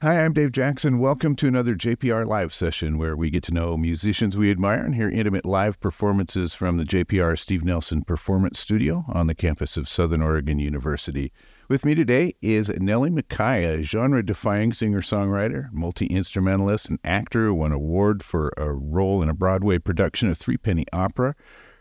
Hi, I'm Dave Jackson. Welcome to another JPR live session where we get to know musicians we admire and hear intimate live performances from the JPR Steve Nelson Performance Studio on the campus of Southern Oregon University. With me today is Nellie a genre defying singer songwriter, multi instrumentalist, and actor who won an award for a role in a Broadway production of Three Penny Opera.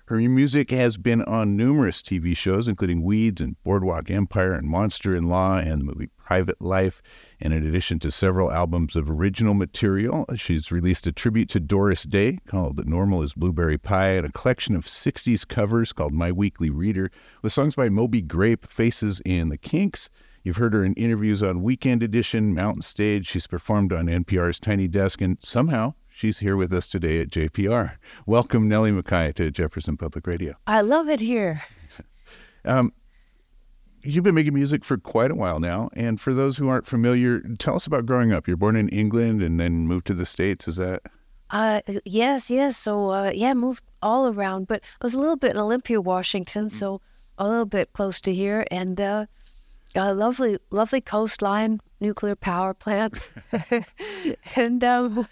Her music has been on numerous TV shows, including Weeds and Boardwalk Empire and Monster in Law and the movie Private Life. And in addition to several albums of original material, she's released a tribute to Doris Day called Normal as Blueberry Pie and a collection of 60s covers called My Weekly Reader with songs by Moby Grape, Faces, and The Kinks. You've heard her in interviews on Weekend Edition, Mountain Stage. She's performed on NPR's Tiny Desk, and somehow She's here with us today at JPR. Welcome, Nellie McKay, to Jefferson Public Radio. I love it here. um, you've been making music for quite a while now. And for those who aren't familiar, tell us about growing up. You're born in England and then moved to the States. Is that? Uh, yes, yes. So, uh, yeah, moved all around, but I was a little bit in Olympia, Washington, mm-hmm. so a little bit close to here. And uh, a lovely, lovely coastline, nuclear power plants, and um,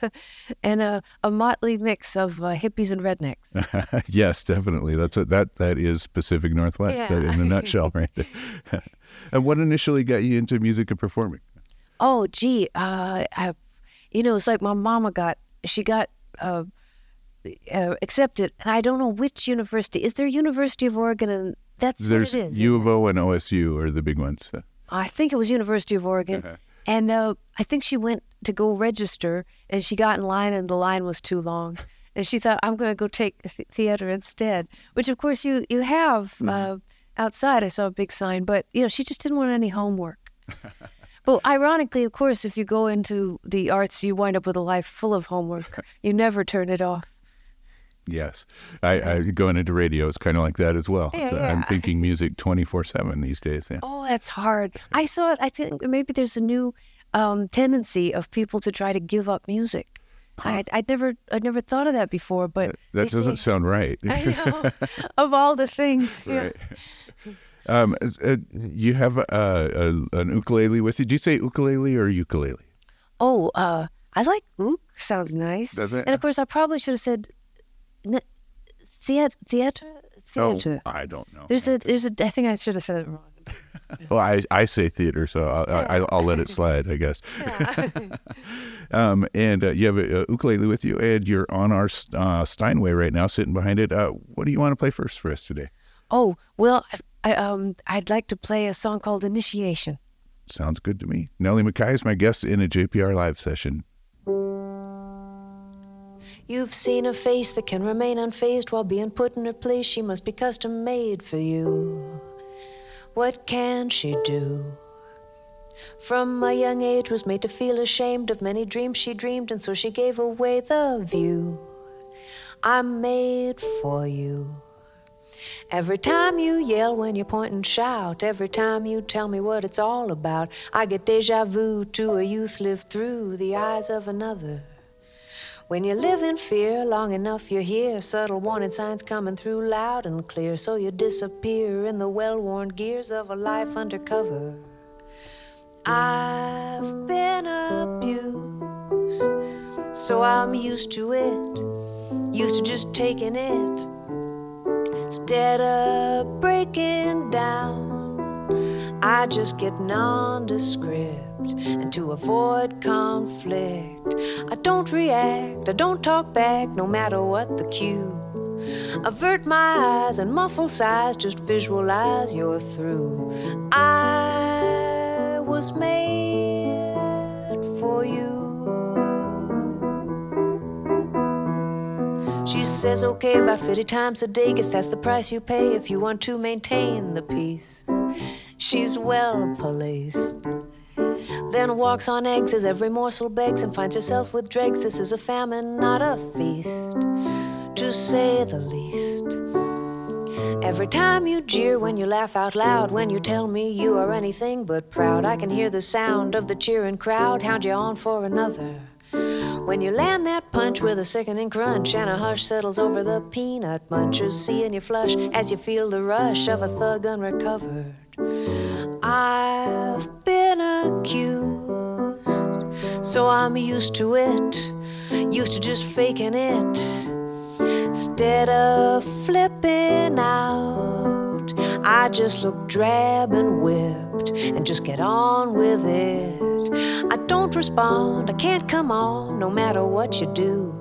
and a, a, motley mix of uh, hippies and rednecks. yes, definitely. That's a, that that is Pacific Northwest yeah. in a nutshell, right there. and what initially got you into music and performing? Oh, gee, uh, I, you know, it's like my mama got she got. Uh, uh, accepted, and I don't know which university. Is there University of Oregon and that's There's what it is. U of O and OSU are the big ones. I think it was University of Oregon. Uh-huh. And uh, I think she went to go register and she got in line and the line was too long. And she thought, I'm going to go take th- theater instead, which of course you, you have mm-hmm. uh, outside. I saw a big sign, but you know, she just didn't want any homework. but ironically, of course, if you go into the arts, you wind up with a life full of homework. You never turn it off. Yes, I, I going into radio. It's kind of like that as well. Yeah, so yeah. I'm thinking music 24 seven these days. Yeah. Oh, that's hard. I saw. I think maybe there's a new um, tendency of people to try to give up music. Huh. I'd, I'd never I'd never thought of that before, but that, doesn't say, sound right. I know. of all the things, right. Um, uh, you have a, a, an ukulele with you. Do you say ukulele or ukulele? Oh, uh, I like ook. Sounds nice. Does it? And of course, I probably should have said theater, theater, theater. Oh, I don't know. There's a, there's a. I think I should have said it wrong. well, I, I say theater, so. I, will let it slide, I guess. Yeah. um, and uh, you have a, a, ukulele with you, and you're on our uh, Steinway right now, sitting behind it. Uh, what do you want to play first for us today? Oh well, I, um, I'd like to play a song called Initiation. Sounds good to me. Nellie McKay is my guest in a JPR live session. You've seen a face that can remain unfazed while being put in her place. She must be custom made for you. What can she do? From a young age was made to feel ashamed of many dreams she dreamed, and so she gave away the view. I'm made for you. Every time you yell when you point and shout, every time you tell me what it's all about, I get deja vu to a youth lived through the eyes of another. When you live in fear long enough, you hear subtle warning signs coming through loud and clear. So you disappear in the well worn gears of a life undercover. I've been abused, so I'm used to it. Used to just taking it. Instead of breaking down, I just get nondescript and to avoid conflict. I don't react, I don't talk back, no matter what the cue. Avert my eyes and muffle sighs, just visualize you're through. I was made for you. She says, okay, about 50 times a day, guess that's the price you pay if you want to maintain the peace. She's well policed. Then walks on eggs as every morsel begs and finds herself with dregs. This is a famine, not a feast, to say the least. Every time you jeer, when you laugh out loud, when you tell me you are anything but proud, I can hear the sound of the cheering crowd hound you on for another. When you land that punch with a sickening crunch and a hush settles over the peanut munchers, seeing you flush as you feel the rush of a thug unrecovered. I've been accused, So I'm used to it, used to just faking it. Instead of flipping out, I just look drab and whipped and just get on with it. I respond, I can't come on no matter what you do.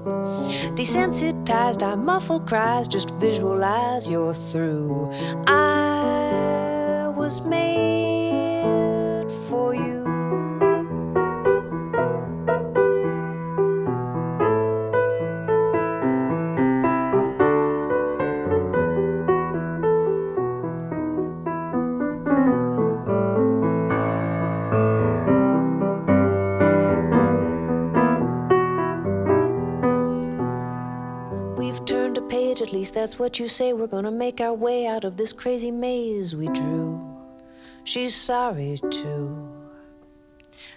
Desensitized, I muffle cries, just visualize you're through. I was made least that's what you say. We're gonna make our way out of this crazy maze we drew. She's sorry too.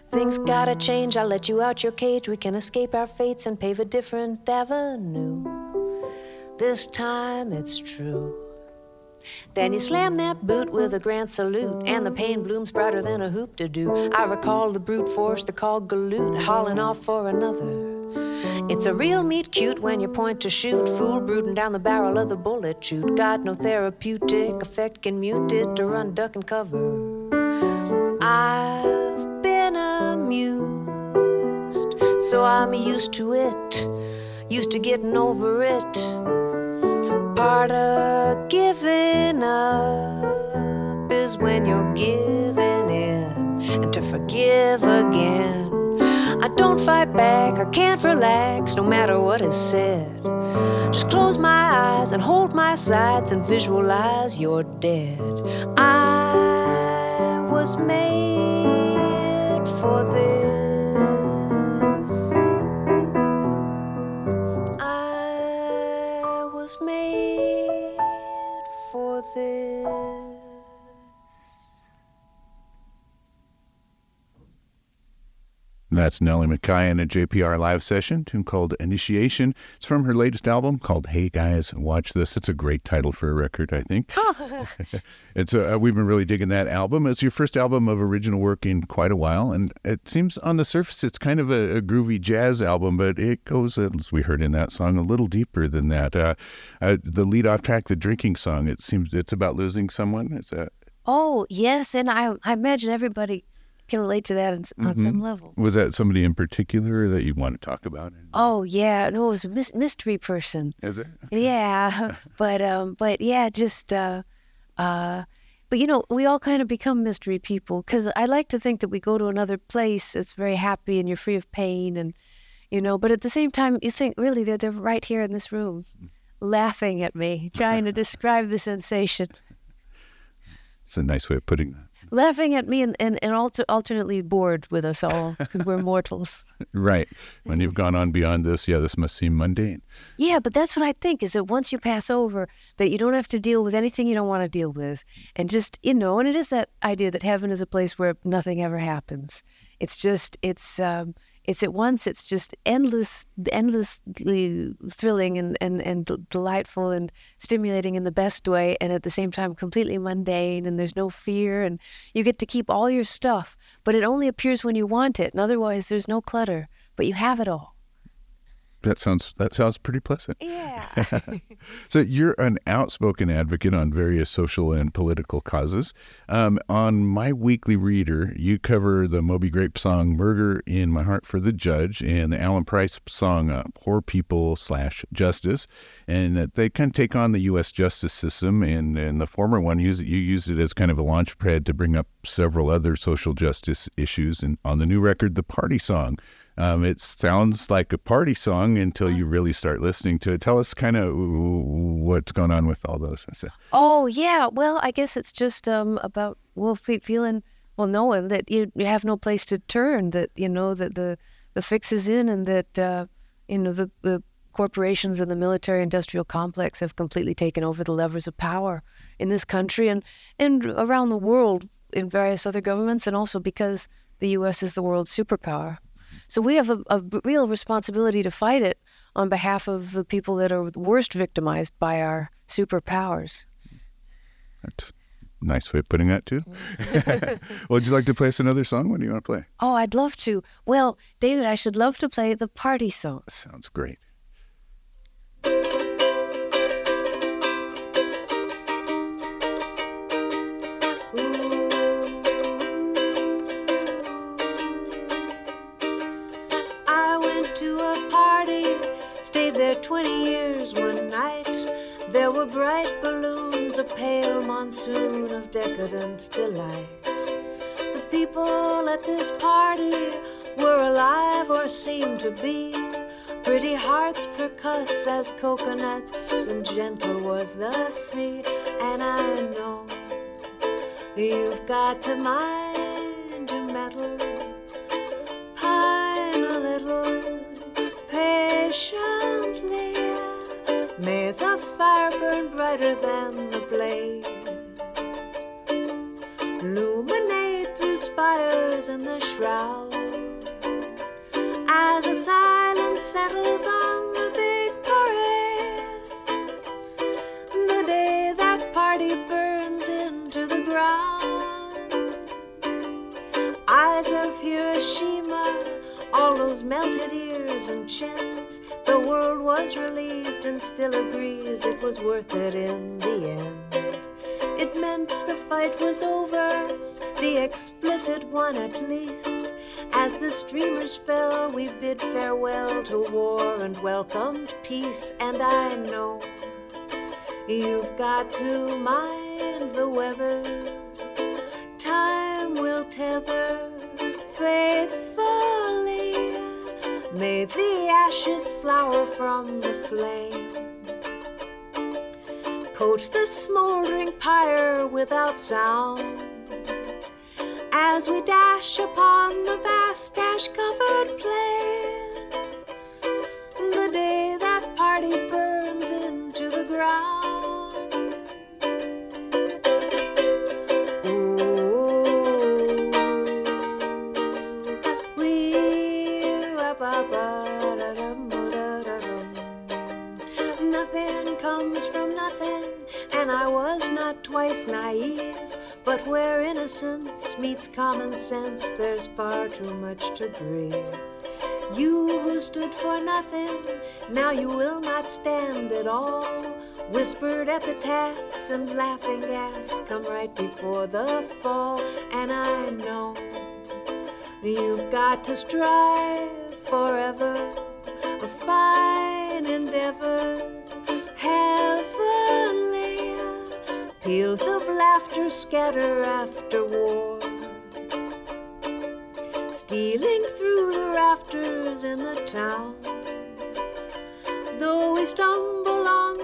Things gotta change, I'll let you out your cage. We can escape our fates and pave a different avenue. This time it's true. Then you slam that boot with a grand salute, and the pain blooms brighter than a hoop to do. I recall the brute force, the call galoot, hauling off for another. It's a real meet cute when you point to shoot. Fool brooding down the barrel of the bullet chute. Got no therapeutic effect, can mute it to run, duck, and cover. I've been amused, so I'm used to it. Used to getting over it. Part of giving up is when you're giving in and to forgive again. I don't fight back, I can't relax no matter what is said. Just close my eyes and hold my sides and visualize you're dead. I was made for this. I was made for this. That's Nellie McKay in a JPR live session, tune called Initiation. It's from her latest album called Hey Guys, Watch This. It's a great title for a record, I think. it's a, uh, we've been really digging that album. It's your first album of original work in quite a while, and it seems on the surface it's kind of a, a groovy jazz album, but it goes, as we heard in that song, a little deeper than that. Uh, uh, the lead off track, the drinking song, it seems it's about losing someone. Is that? Oh yes, and I I imagine everybody can relate to that on, on some level. Was that somebody in particular that you want to talk about? Oh yeah, no, it was a mys- mystery person. Is it? Yeah, but um, but yeah, just uh, uh, but you know, we all kind of become mystery people because I like to think that we go to another place that's very happy and you're free of pain and you know, but at the same time, you think really they're they're right here in this room, laughing at me, trying to describe the sensation, It's a nice way of putting that. Laughing at me and and, and alter, alternately bored with us all because we're mortals. Right. When you've gone on beyond this, yeah, this must seem mundane. Yeah, but that's what I think is that once you pass over, that you don't have to deal with anything you don't want to deal with. And just, you know, and it is that idea that heaven is a place where nothing ever happens. It's just, it's, um, it's at once, it's just endless, endlessly thrilling and, and, and delightful and stimulating in the best way. And at the same time, completely mundane and there's no fear. And you get to keep all your stuff, but it only appears when you want it. And otherwise, there's no clutter, but you have it all. That sounds that sounds pretty pleasant. Yeah. So you're an outspoken advocate on various social and political causes. Um, on my weekly reader, you cover the Moby Grape song "Murder in My Heart for the Judge" and the Alan Price song uh, "Poor People slash Justice," and that they kind of take on the U.S. justice system. And, and the former one, use you used it as kind of a launch pad to bring up several other social justice issues. And on the new record, the Party song. Um, it sounds like a party song until you really start listening to it. Tell us kind of what's going on with all those. Oh yeah, well I guess it's just um about well fe- feeling well knowing that you you have no place to turn that you know that the the fix is in and that uh, you know the the corporations and the military industrial complex have completely taken over the levers of power in this country and and around the world in various other governments and also because the U.S. is the world's superpower. So we have a, a real responsibility to fight it on behalf of the people that are worst victimized by our superpowers. That's Nice way of putting that, too. Would you like to play us another song? What do you want to play? Oh, I'd love to. Well, David, I should love to play the party song. Sounds great. 20 years one night. There were bright balloons, a pale monsoon of decadent delight. The people at this party were alive or seemed to be. Pretty hearts percuss as coconuts, and gentle was the sea. And I know you've got to mind brighter than the blade. Illuminate through spires in the shroud. As a silence settles on the big parade. The day that party burns into the ground eyes of Hiroshima, all those melted ears and chins. The world was relieved and still agrees it was worth it in the end. It meant the fight was over, the explicit one at least. As the streamers fell, we bid farewell to war and welcomed peace. And I know you've got to mind the weather time will tether faithfully. The ashes flower from the flame. Coat the smoldering pyre without sound. As we dash upon the vast ash covered plain, twice naive. But where innocence meets common sense, there's far too much to grieve. You who stood for nothing, now you will not stand at all. Whispered epitaphs and laughing gas come right before the fall, and I know you've got to strive forever, a fine endeavor, Peals of laughter scatter after war stealing through the rafters in the town. Though we stumble on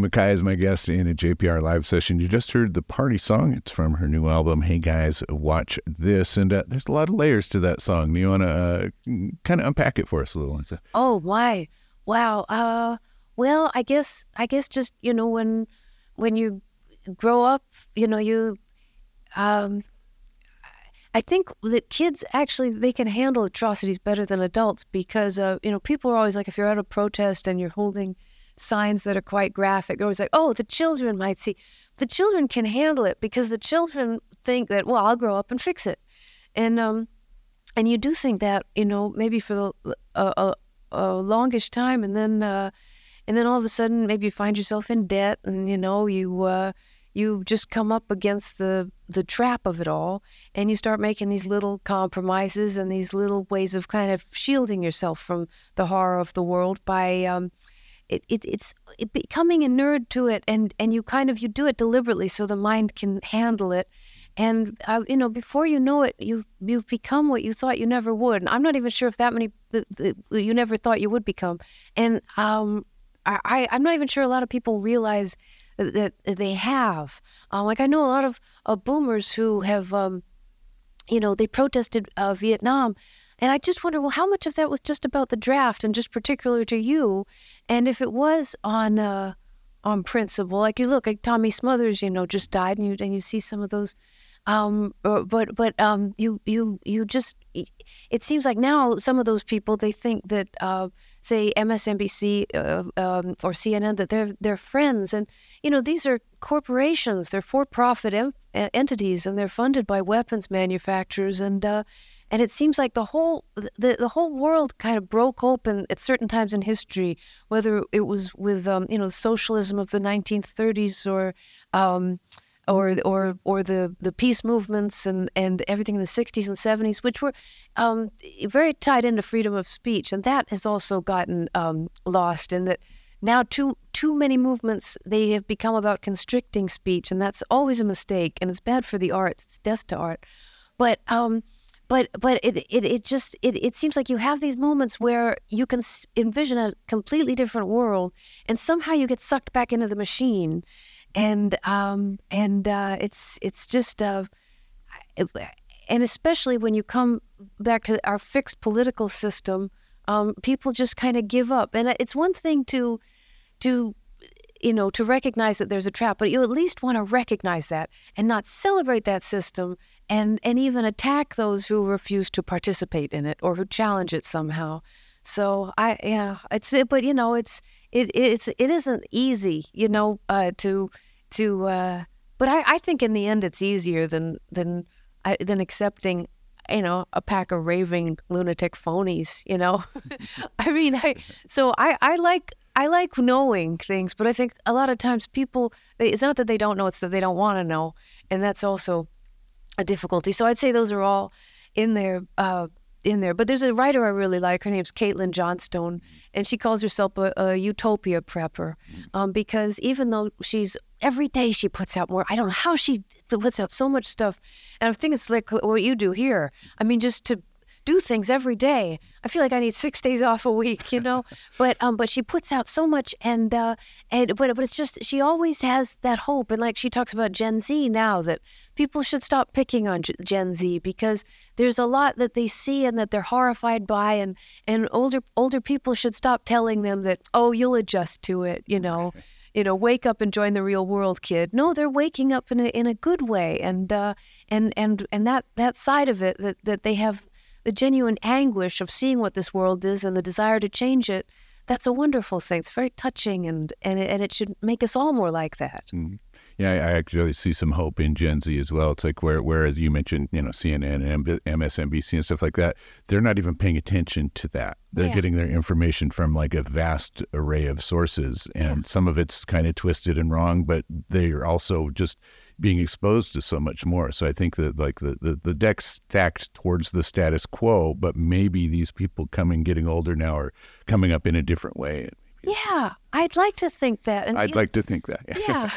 Nellie McKay is my guest in a JPR live session. You just heard the party song. It's from her new album, Hey Guys, Watch This. And uh, there's a lot of layers to that song. Do you want to uh, kind of unpack it for us a little? Lisa? Oh why? wow. Uh, well, I guess I guess just you know when when you grow up, you know you. Um, I think that kids actually they can handle atrocities better than adults because uh, you know people are always like if you're at a protest and you're holding signs that are quite graphic, they're always like, oh, the children might see. The children can handle it because the children think that well I'll grow up and fix it, and um, and you do think that you know maybe for the uh, longish time, and then uh, and then all of a sudden maybe you find yourself in debt, and you know you uh, you just come up against the the trap of it all, and you start making these little compromises and these little ways of kind of shielding yourself from the horror of the world by. Um, it, it, it's it becoming inured to it, and, and you kind of you do it deliberately so the mind can handle it, and uh, you know before you know it, you've you've become what you thought you never would. And I'm not even sure if that many you never thought you would become. And um, I I'm not even sure a lot of people realize that, that they have. Uh, like I know a lot of uh, boomers who have, um, you know, they protested uh, Vietnam, And I just wonder, well, how much of that was just about the draft and just particular to you? And if it was on uh, on principle, like you look, like Tommy Smothers, you know, just died, and you and you see some of those. Um, uh, but but um, you you you just it seems like now some of those people they think that uh, say MSNBC uh, um, or CNN that they're they're friends, and you know these are corporations, they're for-profit em- entities, and they're funded by weapons manufacturers, and uh, and it seems like the whole the, the whole world kind of broke open at certain times in history, whether it was with um, you know socialism of the 1930s or um, or or or the the peace movements and and everything in the 60s and 70s, which were um, very tied into freedom of speech, and that has also gotten um, lost in that now too too many movements they have become about constricting speech, and that's always a mistake, and it's bad for the arts. It's death to art, but. But but it, it, it just it, it seems like you have these moments where you can envision a completely different world and somehow you get sucked back into the machine. And um and uh, it's it's just uh and especially when you come back to our fixed political system um, people just kind of give up. And it's one thing to to you know, to recognize that there's a trap, but you at least want to recognize that and not celebrate that system and, and even attack those who refuse to participate in it or who challenge it somehow. So I yeah, it's it but you know it's it it's it isn't easy you know uh, to to uh, but I, I think in the end it's easier than than than accepting you know a pack of raving lunatic phonies you know I mean I so I I like I like knowing things, but I think a lot of times people, it's not that they don't know, it's that they don't want to know. And that's also a difficulty. So I'd say those are all in there. Uh, in there, but there's a writer I really like. Her name's Caitlin Johnstone, and she calls herself a, a utopia prepper um, because even though she's every day she puts out more. I don't know how she puts out so much stuff, and I think it's like what you do here. I mean, just to do things every day. I feel like I need six days off a week, you know. but um, but she puts out so much, and uh, and but but it's just she always has that hope, and like she talks about Gen Z now that people should stop picking on Gen Z because there's a lot that they see and that they're horrified by, and and older older people should stop telling them that oh you'll adjust to it, you know. you know, wake up and join the real world, kid. No, they're waking up in a in a good way, and uh, and and and that that side of it that that they have the genuine anguish of seeing what this world is and the desire to change it, that's a wonderful thing. It's very touching, and and it, and it should make us all more like that. Mm-hmm. Yeah, I actually see some hope in Gen Z as well. It's like where, whereas you mentioned, you know, CNN and MSNBC and stuff like that, they're not even paying attention to that. They're yeah. getting their information from like a vast array of sources, and yeah. some of it's kind of twisted and wrong, but they are also just being exposed to so much more. So I think that like the, the, the deck's stacked towards the status quo, but maybe these people coming, getting older now are coming up in a different way. Yeah, I'd like to think that. And I'd like to think that. Yeah.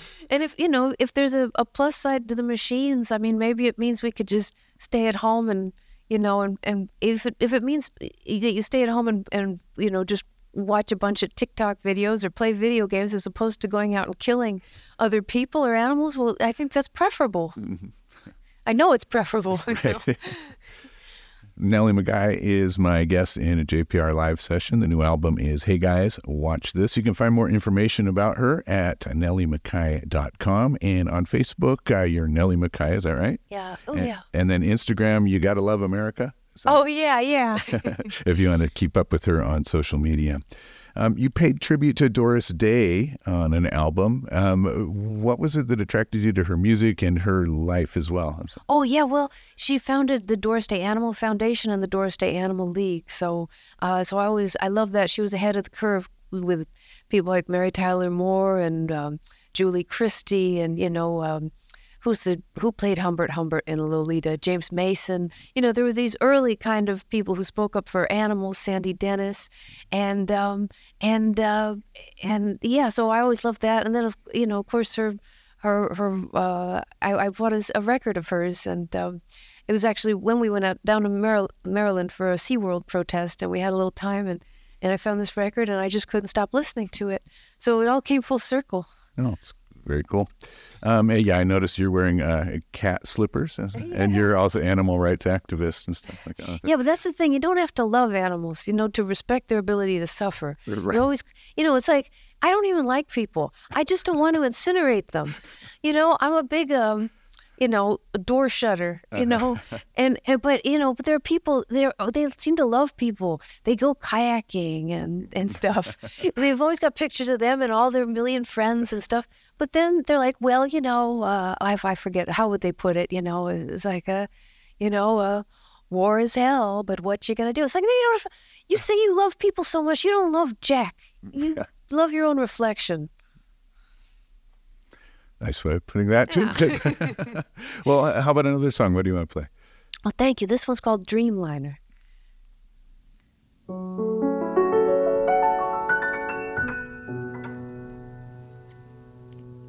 and if, you know, if there's a, a plus side to the machines, I mean, maybe it means we could just stay at home and, you know, and, and if it, if it means that you stay at home and, and, you know, just watch a bunch of TikTok videos or play video games as opposed to going out and killing other people or animals, well, I think that's preferable. Mm-hmm. I know it's preferable. Right. Nellie McKay is my guest in a JPR live session. The new album is Hey Guys, Watch This. You can find more information about her at nelliemckay.com and on Facebook, uh, you're Nellie McKay, is that right? Yeah. Oh, and, yeah. And then Instagram, You Gotta Love America. So, oh, yeah, yeah. if you want to keep up with her on social media. Um, you paid tribute to Doris Day on an album. Um, what was it that attracted you to her music and her life as well? Oh yeah, well, she founded the Doris Day Animal Foundation and the Doris Day Animal League. So, uh, so I always I love that she was ahead of the curve with people like Mary Tyler Moore and um, Julie Christie and you know. Who's the who played Humbert Humbert in Lolita, James Mason. You know, there were these early kind of people who spoke up for animals, Sandy Dennis, and um, and uh, and yeah. So I always loved that. And then you know, of course, her her her uh, I, I bought a, a record of hers and. Um, it was actually when we went out down to Maryland for a SeaWorld protest, and we had a little time, and, and I found this record, and I just couldn't stop listening to it. So it all came full circle. Oh, it's Very cool. Um, yeah, I noticed you're wearing uh, cat slippers, yeah. and you're also animal rights activist and stuff like that. Yeah, but that's the thing. You don't have to love animals, you know, to respect their ability to suffer. Right. You always, you know, it's like I don't even like people. I just don't want to incinerate them. You know, I'm a big um, you know, a door shutter, you know, and, and, but you know, but there are people there. They seem to love people. They go kayaking and and stuff. They've always got pictures of them and all their million friends and stuff. But then they're like, well, you know, uh, I I forget how would they put it. You know, it's like a, you know, a war is hell, but what you gonna do? It's like you know, you say you love people so much, you don't love Jack. You love your own reflection. Nice way of putting that too. Yeah. well, uh, how about another song? What do you want to play? Oh, thank you. This one's called Dreamliner.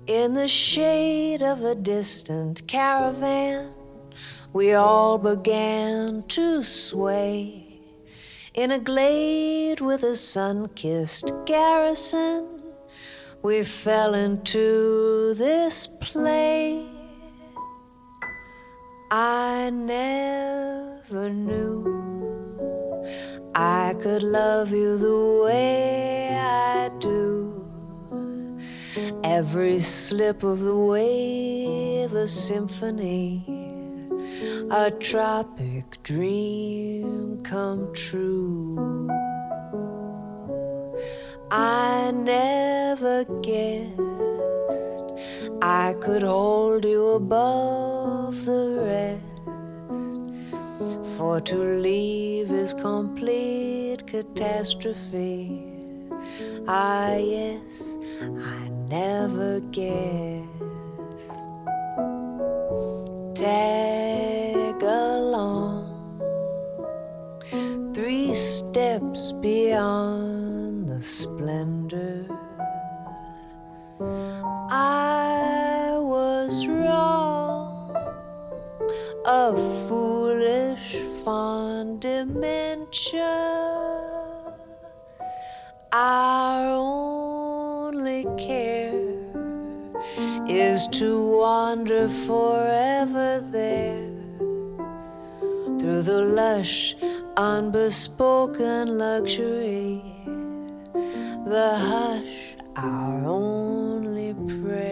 In the shade of a distant caravan, we all began to sway. In a glade with a sun kissed garrison, we fell into this play. I never knew I could love you the way I do. Every slip of the wave, a symphony, a tropic dream come true. I never guessed I could hold you above the rest. For to leave is complete catastrophe. Ah, yes, I never guessed. Tag steps beyond the splendor. I was wrong, a foolish fond dementia. Our only care is to wander forever there through the lush, unbespoken luxury the hush, our only prayer.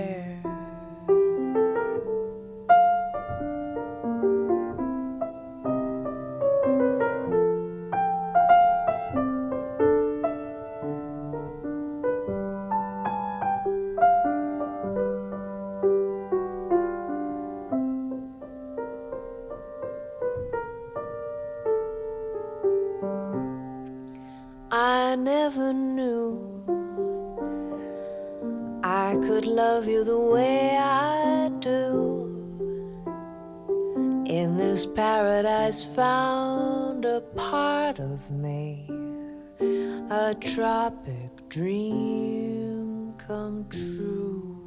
Me, a tropic dream come true.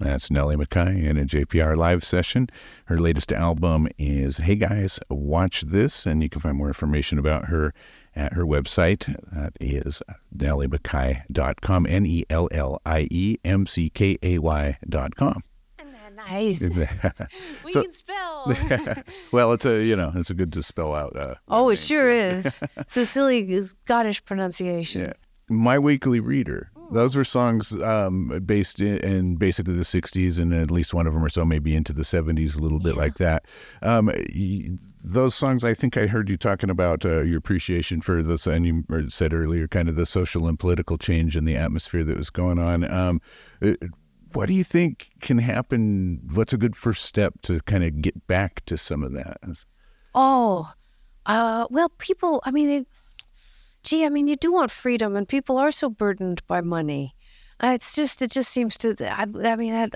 That's Nellie McKay in a JPR live session. Her latest album is Hey Guys, Watch This, and you can find more information about her at her website. That is nelliemckay.com, N E L L I E M C K A Y.com. Nice. we so, can spell. well, it's a you know it's a good to spell out. Uh, oh, it sure is. It's a silly Scottish pronunciation. Yeah. My Weekly Reader those were songs um, based in, in, basically the 60s, and at least one of them or so maybe into the 70s, a little bit yeah. like that. Um, those songs, I think I heard you talking about uh, your appreciation for this, and you said earlier, kind of the social and political change in the atmosphere that was going on. Um, uh, what do you think can happen? What's a good first step to kind of get back to some of that? Oh, uh, well, people, I mean, they gee, I mean, you do want freedom, and people are so burdened by money. Uh, it's just, it just seems to. I, I mean, that.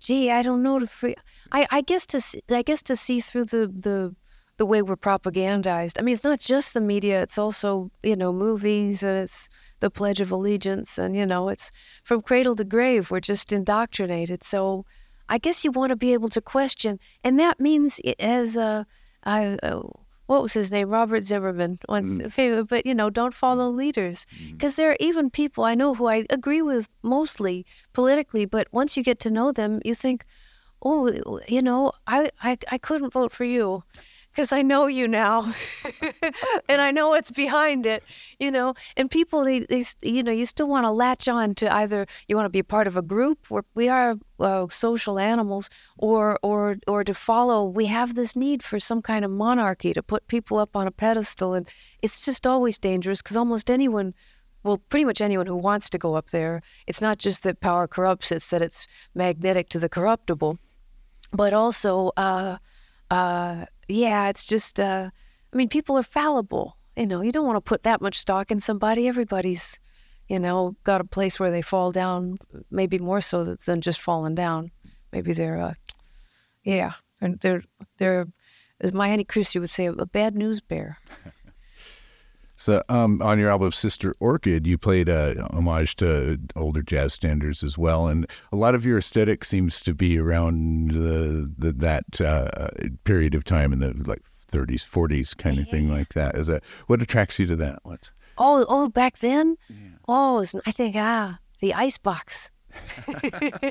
Gee, I don't know to free. I, I guess to, I guess to see through the the the way we're propagandized. I mean, it's not just the media; it's also you know movies, and it's the Pledge of Allegiance, and you know, it's from cradle to grave. We're just indoctrinated. So, I guess you want to be able to question, and that means as uh, I. Uh, what was his name? Robert Zimmerman once mm. but you know, don't follow leaders because mm. there are even people I know who I agree with mostly politically, but once you get to know them, you think, oh, you know, I I, I couldn't vote for you because I know you now, and I know what's behind it, you know. And people, they, they you know, you still want to latch on to either you want to be a part of a group where we are uh, social animals, or or or to follow. We have this need for some kind of monarchy to put people up on a pedestal, and it's just always dangerous because almost anyone. Well, pretty much anyone who wants to go up there, it's not just that power corrupts, it's that it's magnetic to the corruptible. But also, uh, uh, yeah, it's just, uh, I mean, people are fallible. You know, you don't want to put that much stock in somebody. Everybody's, you know, got a place where they fall down, maybe more so than just falling down. Maybe they're, uh, yeah, they're, they're, they're, as my Auntie Christy would say, a bad news bear. So, um, on your album Sister Orchid, you played a homage to older jazz standards as well, and a lot of your aesthetic seems to be around the, the that uh, period of time in the like 30s, 40s kind of yeah. thing like that. Is that what attracts you to that? What's oh oh back then? Yeah. Oh, I think ah the icebox. oh,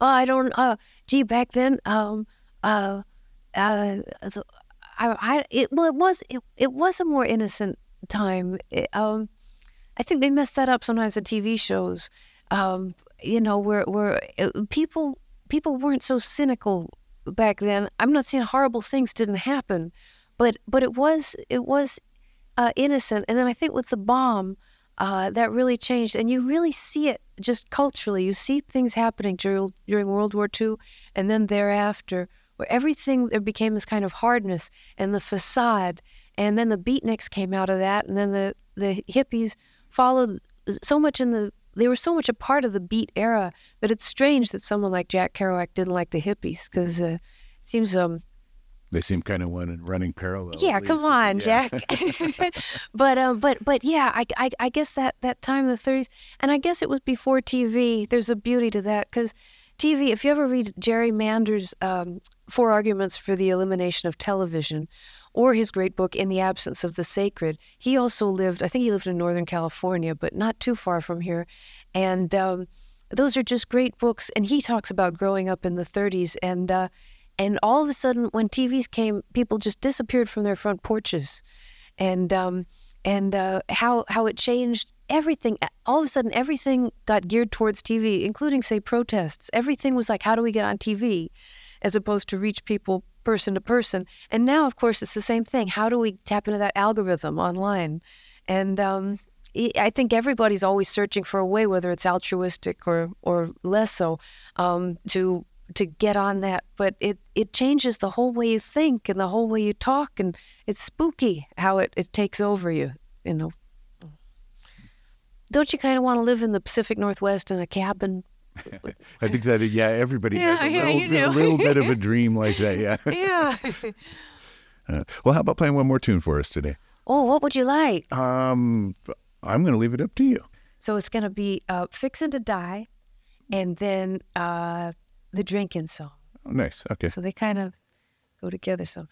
I don't. Uh, gee, back then, um, uh, uh, I, I it well it was it, it was a more innocent time. It, um, I think they mess that up sometimes at TV shows. Um, you know, where where uh, people people weren't so cynical back then. I'm not saying horrible things didn't happen, but but it was it was uh, innocent. And then I think with the bomb, uh, that really changed, and you really see it just culturally. You see things happening during during World War II, and then thereafter where everything there became this kind of hardness and the facade, and then the beatniks came out of that, and then the the hippies followed so much in the they were so much a part of the beat era that it's strange that someone like Jack Kerouac didn't like the hippies because uh, it seems um they seem kind of one running parallel. Yeah, come on, yeah. Jack. but um, but but yeah, I, I I guess that that time in the 30s, and I guess it was before TV. There's a beauty to that because TV, if you ever read Jerry Mander's um, Four Arguments for the Elimination of Television, or his great book, In the Absence of the Sacred, he also lived, I think he lived in Northern California, but not too far from here. And um, those are just great books. And he talks about growing up in the 30s. And, uh, and all of a sudden, when TVs came, people just disappeared from their front porches. And, um, and uh, how, how it changed everything all of a sudden everything got geared towards tv including say protests everything was like how do we get on tv as opposed to reach people person to person and now of course it's the same thing how do we tap into that algorithm online and um, I think everybody's always searching for a way, whether it's altruistic or or less so, um, to to get on that. But it it changes the whole way you think and the whole way you talk, and it's spooky how it, it takes over you. You know, don't you kind of want to live in the Pacific Northwest in a cabin? I think that yeah, everybody yeah, has a, yeah, little, bit, a little bit of a dream like that. Yeah. Yeah. Uh, well, how about playing one more tune for us today? Oh, what would you like? Um, I'm going to leave it up to you. So it's going to be uh, "Fixin' to Die," and then uh, the drinking song. Oh, nice. Okay. So they kind of go together somehow.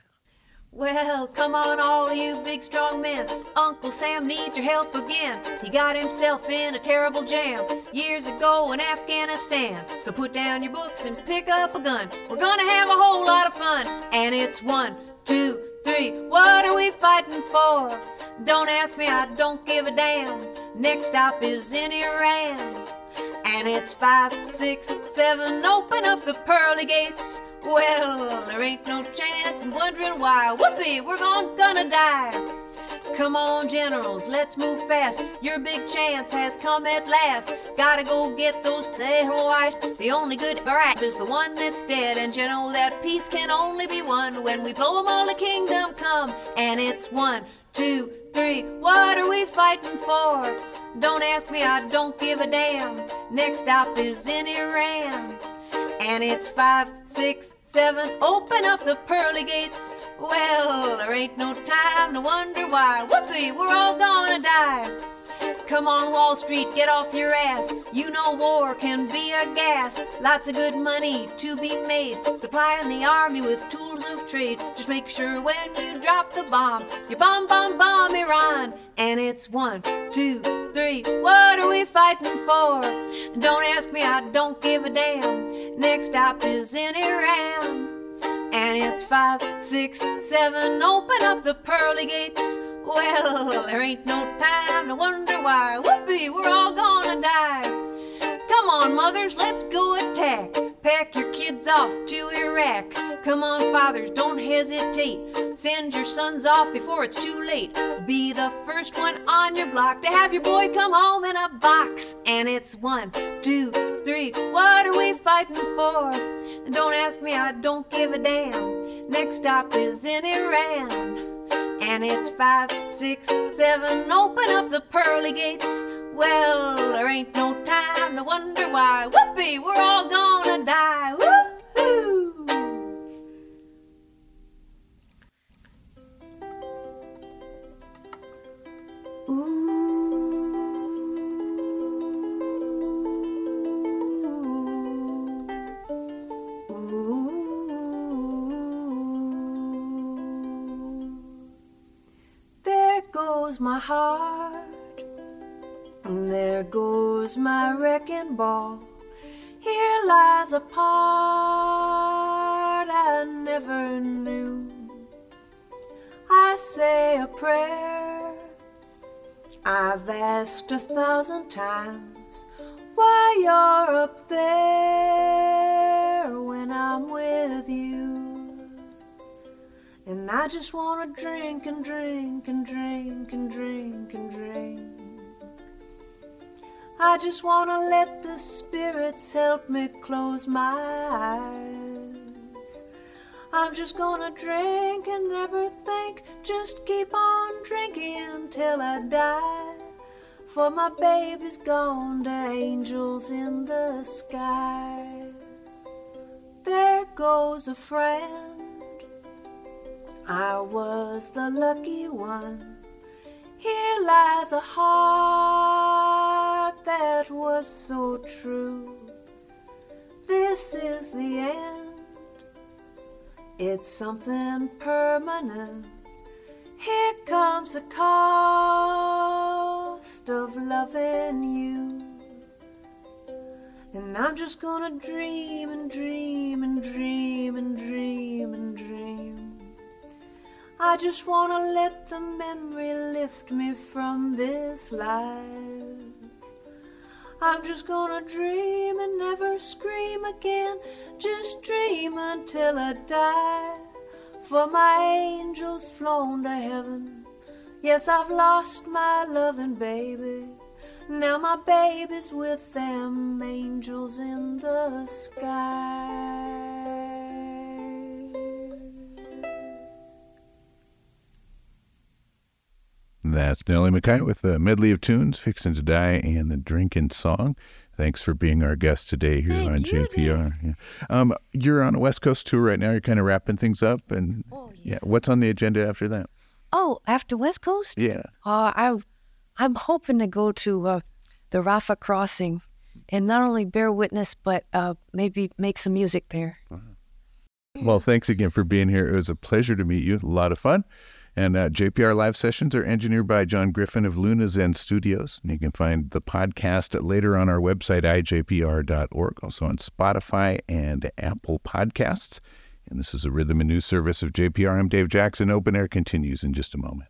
Well, come on, all you big strong men. Uncle Sam needs your help again. He got himself in a terrible jam years ago in Afghanistan. So put down your books and pick up a gun. We're gonna have a whole lot of fun. And it's one, two, three. What are we fighting for? Don't ask me, I don't give a damn. Next stop is in Iran. And it's five, six, seven. Open up the pearly gates. Well, there ain't no chance in wondering why. Whoopee, we're gonna die. Come on, generals, let's move fast. Your big chance has come at last. Gotta go get those wives. The only good rap is the one that's dead. And you know that peace can only be won when we blow blow 'em all the kingdom come. And it's one, two, three. What are we fighting for? Don't ask me, I don't give a damn. Next stop is in Iran. And it's five, six, seven, open up the pearly gates. Well, there ain't no time to wonder why. Whoopee, we're all gonna die. Come on, Wall Street, get off your ass. You know war can be a gas. Lots of good money to be made. Supplying the army with tools of trade. Just make sure when you drop the bomb, you bomb, bomb, bomb Iran. And it's one, two, three. What are we fighting for? Don't ask me, I don't give a damn. Next stop is in Iran. And it's five, six, seven. Open up the pearly gates. Well, there ain't no time to wonder why. Whoopee, we're all gonna die. Come on, mothers, let's go attack. Pack your kids off to Iraq. Come on, fathers, don't hesitate. Send your sons off before it's too late. Be the first one on your block to have your boy come home in a box. And it's one, two, three. What are we fighting for? Don't ask me, I don't give a damn. Next stop is in Iran. And it's five, six, seven, open up the pearly gates. Well, there ain't no time to wonder why. Whoopee, we're all heart. There goes my wrecking ball. Here lies a part I never knew. I say a prayer I've asked a thousand times why you're up there And I just wanna drink and drink and drink and drink and drink. I just wanna let the spirits help me close my eyes. I'm just gonna drink and never think, just keep on drinking till I die. For my baby's gone to angels in the sky. There goes a friend. I was the lucky one. Here lies a heart that was so true. This is the end. It's something permanent. Here comes the cost of loving you. And I'm just gonna dream and dream and dream and dream and dream. I just wanna let the memory lift me from this life. I'm just gonna dream and never scream again. Just dream until I die. For my angel's flown to heaven. Yes, I've lost my loving baby. Now my baby's with them angels in the sky. That's Nellie McKay with the medley of tunes, Fixin' to Die and the Drinkin' Song. Thanks for being our guest today here Thank on you, JPR. Yeah. Um, you're on a West Coast tour right now. You're kind of wrapping things up, and Oh, yeah. What's on the agenda after that? Oh, after West Coast? Yeah. Uh, I, I'm hoping to go to uh, the Rafah Crossing and not only bear witness, but uh, maybe make some music there. Well, thanks again for being here. It was a pleasure to meet you. A lot of fun. And uh, JPR live sessions are engineered by Jon Griffin of Luna Zen Studios. And you can find the podcast later on our website, ijpr.org, also on Spotify and Apple Podcasts. And this is a rhythm and news service of JPR. I'm Dave Jackson. Open Air continues in just a moment.